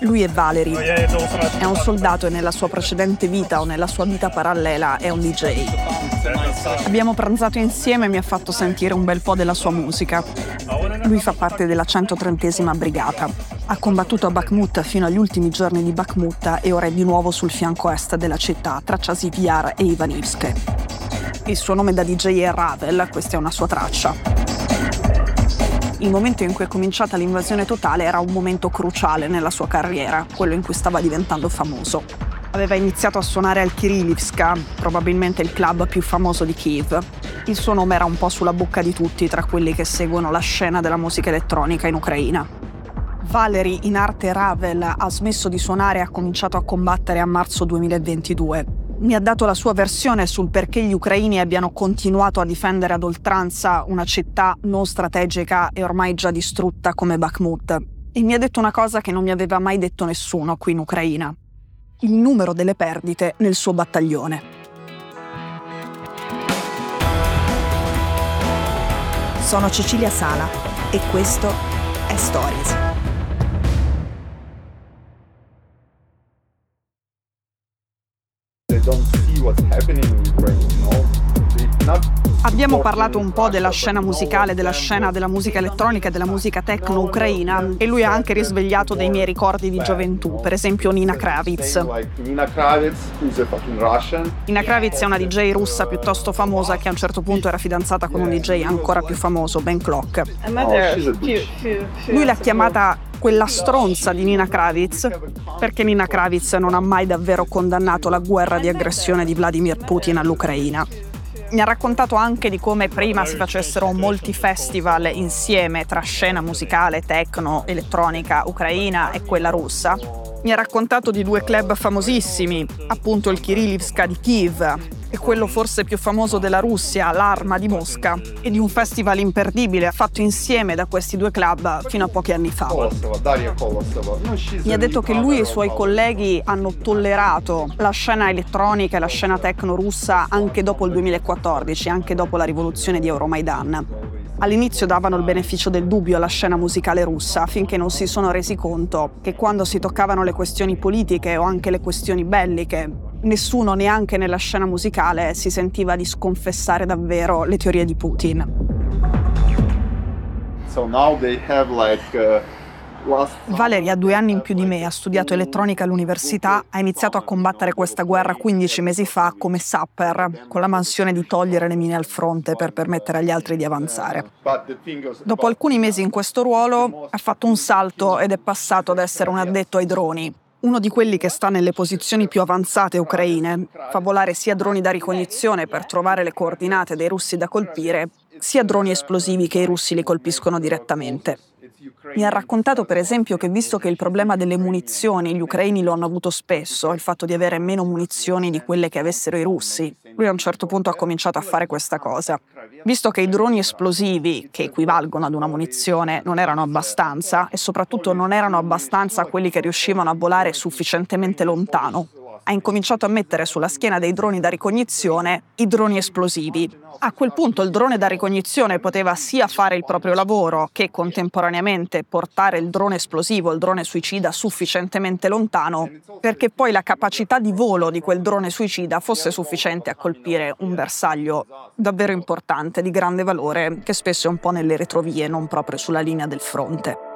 Lui è Valery, è un soldato e nella sua precedente vita o nella sua vita parallela è un DJ. Abbiamo pranzato insieme e mi ha fatto sentire un bel po' della sua musica. Lui fa parte della 130esima brigata. Ha combattuto a Bakhmut fino agli ultimi giorni di Bakhmut e ora è di nuovo sul fianco est della città, tra Chasiv Yar e Ivanivsk. Il suo nome da DJ è Ravel, questa è una sua traccia. Il momento in cui è cominciata l'invasione totale era un momento cruciale nella sua carriera, quello in cui stava diventando famoso. Aveva iniziato a suonare al Kirillivska, probabilmente il club più famoso di Kiev. Il suo nome era un po' sulla bocca di tutti tra quelli che seguono la scena della musica elettronica in Ucraina. Valery, in arte Ravel, ha smesso di suonare e ha cominciato a combattere a marzo 2022 mi ha dato la sua versione sul perché gli ucraini abbiano continuato a difendere ad oltranza una città non strategica e ormai già distrutta come Bakhmut. E mi ha detto una cosa che non mi aveva mai detto nessuno qui in Ucraina. Il numero delle perdite nel suo battaglione. Sono Cecilia Sala e questo è Stories. happening Abbiamo parlato un po' della scena musicale, della scena della musica elettronica e della musica techno ucraina e lui ha anche risvegliato dei miei ricordi di gioventù, per esempio Nina Kravitz. Nina Kravitz è una DJ russa piuttosto famosa che a un certo punto era fidanzata con un DJ ancora più famoso, Ben Klock. Lui l'ha chiamata quella stronza di Nina Kravitz, perché Nina Kravitz non ha mai davvero condannato la guerra di aggressione di Vladimir Putin all'Ucraina. Mi ha raccontato anche di come prima si facessero molti festival insieme tra scena musicale, techno, elettronica ucraina e quella russa. Mi ha raccontato di due club famosissimi, appunto il Kirillivska di Kiev e quello forse più famoso della Russia, l'Arma di Mosca, e di un festival imperdibile fatto insieme da questi due club fino a pochi anni fa. Mi ha detto che lui e i suoi colleghi hanno tollerato la scena elettronica e la scena techno russa anche dopo il 2014, anche dopo la rivoluzione di Euromaidan. All'inizio davano il beneficio del dubbio alla scena musicale russa finché non si sono resi conto che quando si toccavano le questioni politiche o anche le questioni belliche, nessuno neanche nella scena musicale si sentiva di sconfessare davvero le teorie di Putin. So now they have like uh... Valeria ha due anni in più di me, ha studiato elettronica all'università, ha iniziato a combattere questa guerra 15 mesi fa come sapper, con la mansione di togliere le mine al fronte per permettere agli altri di avanzare. Dopo alcuni mesi in questo ruolo ha fatto un salto ed è passato ad essere un addetto ai droni, uno di quelli che sta nelle posizioni più avanzate ucraine, fa volare sia droni da ricognizione per trovare le coordinate dei russi da colpire, sia droni esplosivi che i russi li colpiscono direttamente. Mi ha raccontato per esempio che visto che il problema delle munizioni gli ucraini lo hanno avuto spesso, il fatto di avere meno munizioni di quelle che avessero i russi, lui a un certo punto ha cominciato a fare questa cosa. Visto che i droni esplosivi, che equivalgono ad una munizione, non erano abbastanza e soprattutto non erano abbastanza quelli che riuscivano a volare sufficientemente lontano, ha incominciato a mettere sulla schiena dei droni da ricognizione i droni esplosivi. A quel punto il drone da ricognizione poteva sia fare il proprio lavoro che contemporaneamente portare il drone esplosivo, il drone suicida sufficientemente lontano perché poi la capacità di volo di quel drone suicida fosse sufficiente a colpire un bersaglio davvero importante, di grande valore, che spesso è un po' nelle retrovie, non proprio sulla linea del fronte.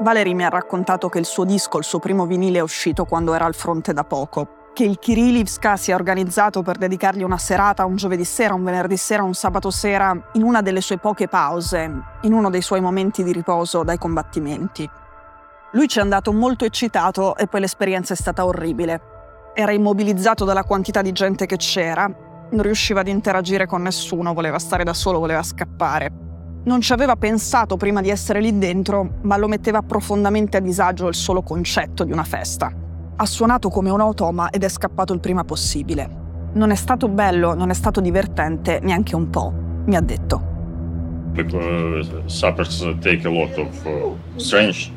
Valery mi ha raccontato che il suo disco, il suo primo vinile, è uscito quando era al fronte da poco. Che il Kirillivska si è organizzato per dedicargli una serata un giovedì sera, un venerdì sera, un sabato sera, in una delle sue poche pause, in uno dei suoi momenti di riposo dai combattimenti. Lui ci è andato molto eccitato e poi l'esperienza è stata orribile. Era immobilizzato dalla quantità di gente che c'era, non riusciva ad interagire con nessuno, voleva stare da solo, voleva scappare. Non ci aveva pensato prima di essere lì dentro, ma lo metteva profondamente a disagio il solo concetto di una festa. Ha suonato come un automa ed è scappato il prima possibile. Non è stato bello, non è stato divertente neanche un po', mi ha detto. Uh, suppers take a lot of uh, strange,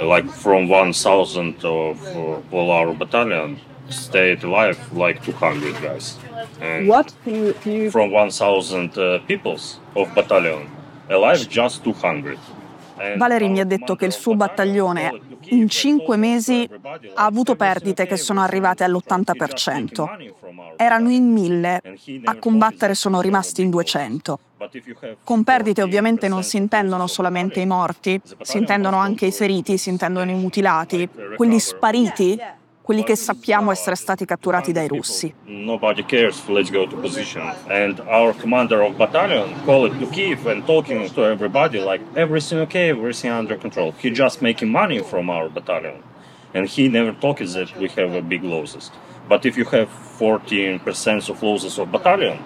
like from 1000 of uh, our battalion stayed alive like 200 guys. And What? Can you, can you... From 1000 uh, peoples of battalion alive just 200. Valery mi ha detto che il suo battaglione in cinque mesi ha avuto perdite che sono arrivate all'80%. Erano in mille, a combattere sono rimasti in 200. Con perdite ovviamente non si intendono solamente i morti, si intendono anche i feriti, si intendono i mutilati, quelli spariti quelli che sappiamo essere stati catturati dai russi. Nobody cares, let's go to position. And our commander of battalion called to Kiev and talking to everybody like everything okay, everything under control. He just making money from our battalion. And he never talks that we have a big losses. But if you have 14% of losses of battalion,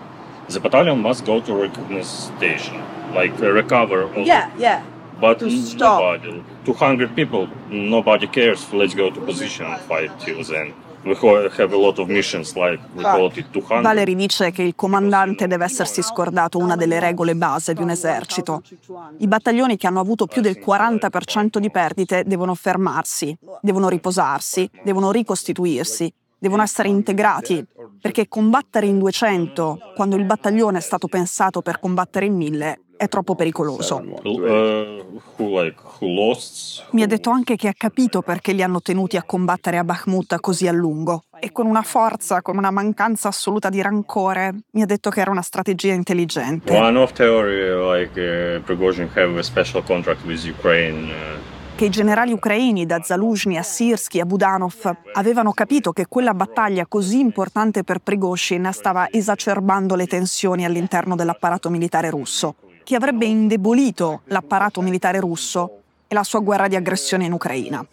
the battalion must go to recognition station, like recover. Yeah, yeah but to stop. nobody, 200 people, nobody cares. Let's go to position and fight till then. Like we call it 200. Valery dice che il comandante deve essersi scordato una delle regole base di un esercito. I battaglioni che hanno avuto più del 40% di perdite devono fermarsi, devono riposarsi, devono ricostituirsi, devono essere integrati, perché combattere in 200 quando il battaglione è stato pensato per combattere in 1000 è troppo pericoloso. Mi ha detto anche che ha capito perché li hanno tenuti a combattere a Bakhmut così a lungo e con una forza, con una mancanza assoluta di rancore, mi ha detto che era una strategia intelligente. Uh. Uh che i generali ucraini da Zaluzhny a Sirsky a Budanov avevano capito che quella battaglia così importante per Prigozhin stava esacerbando le tensioni all'interno dell'apparato militare russo che avrebbe indebolito l'apparato militare russo e la sua guerra di aggressione in Ucraina.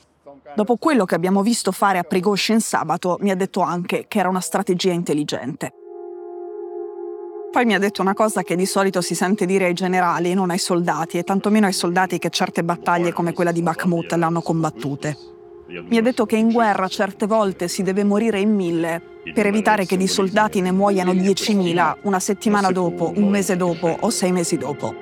Dopo quello che abbiamo visto fare a Prigozhin sabato, mi ha detto anche che era una strategia intelligente. Poi mi ha detto una cosa che di solito si sente dire ai generali, non ai soldati, e tantomeno ai soldati che certe battaglie come quella di Bakhmut l'hanno combattute. Mi ha detto che in guerra certe volte si deve morire in mille per evitare che di soldati ne muoiano 10.000 una settimana dopo, un mese dopo o sei mesi dopo.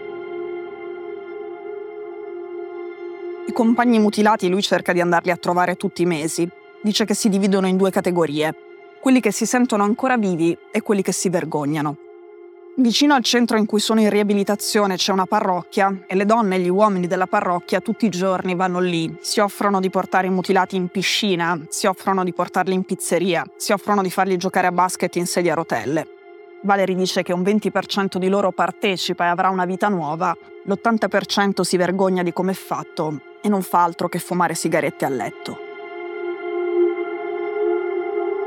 I compagni mutilati lui cerca di andarli a trovare tutti i mesi. Dice che si dividono in due categorie, quelli che si sentono ancora vivi e quelli che si vergognano. Vicino al centro in cui sono in riabilitazione c'è una parrocchia e le donne e gli uomini della parrocchia tutti i giorni vanno lì, si offrono di portare i mutilati in piscina, si offrono di portarli in pizzeria, si offrono di farli giocare a basket in sedia a rotelle. Valery dice che un 20% di loro partecipa e avrà una vita nuova, l'80% si vergogna di come è fatto e non fa altro che fumare sigarette a letto.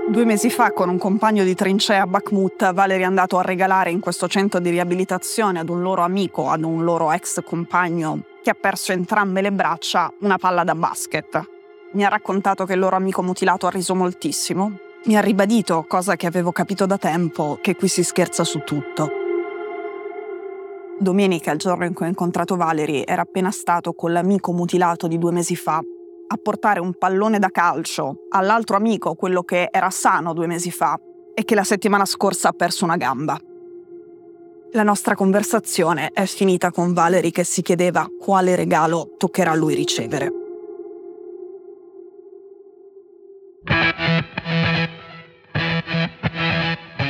Due mesi fa, con un compagno di trincea a Bakhmut, Valery è andato a regalare in questo centro di riabilitazione ad un loro amico, ad un loro ex compagno che ha perso entrambe le braccia, una palla da basket. Mi ha raccontato che il loro amico mutilato ha riso moltissimo. Mi ha ribadito, cosa che avevo capito da tempo, che qui si scherza su tutto. Domenica, il giorno in cui ho incontrato Valery, era appena stato con l'amico mutilato di due mesi fa a portare un pallone da calcio all'altro amico, quello che era sano due mesi fa e che la settimana scorsa ha perso una gamba. La nostra conversazione è finita con Valerie che si chiedeva quale regalo toccherà a lui ricevere.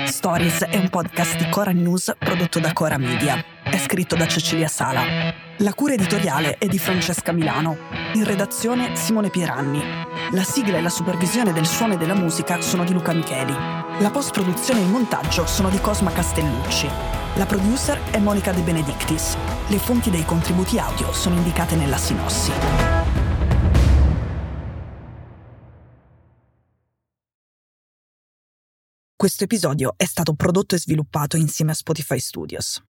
Stories è un podcast di Cora News prodotto da Cora Media. È scritto da Cecilia Sala. La cura editoriale è di Francesca Milano. In redazione Simone Pieranni. La sigla e la supervisione del suono e della musica sono di Luca Micheli. La post-produzione e il montaggio sono di Cosma Castellucci. La producer è Monica De Benedictis. Le fonti dei contributi audio sono indicate nella sinossi. Questo episodio è stato prodotto e sviluppato insieme a Spotify Studios.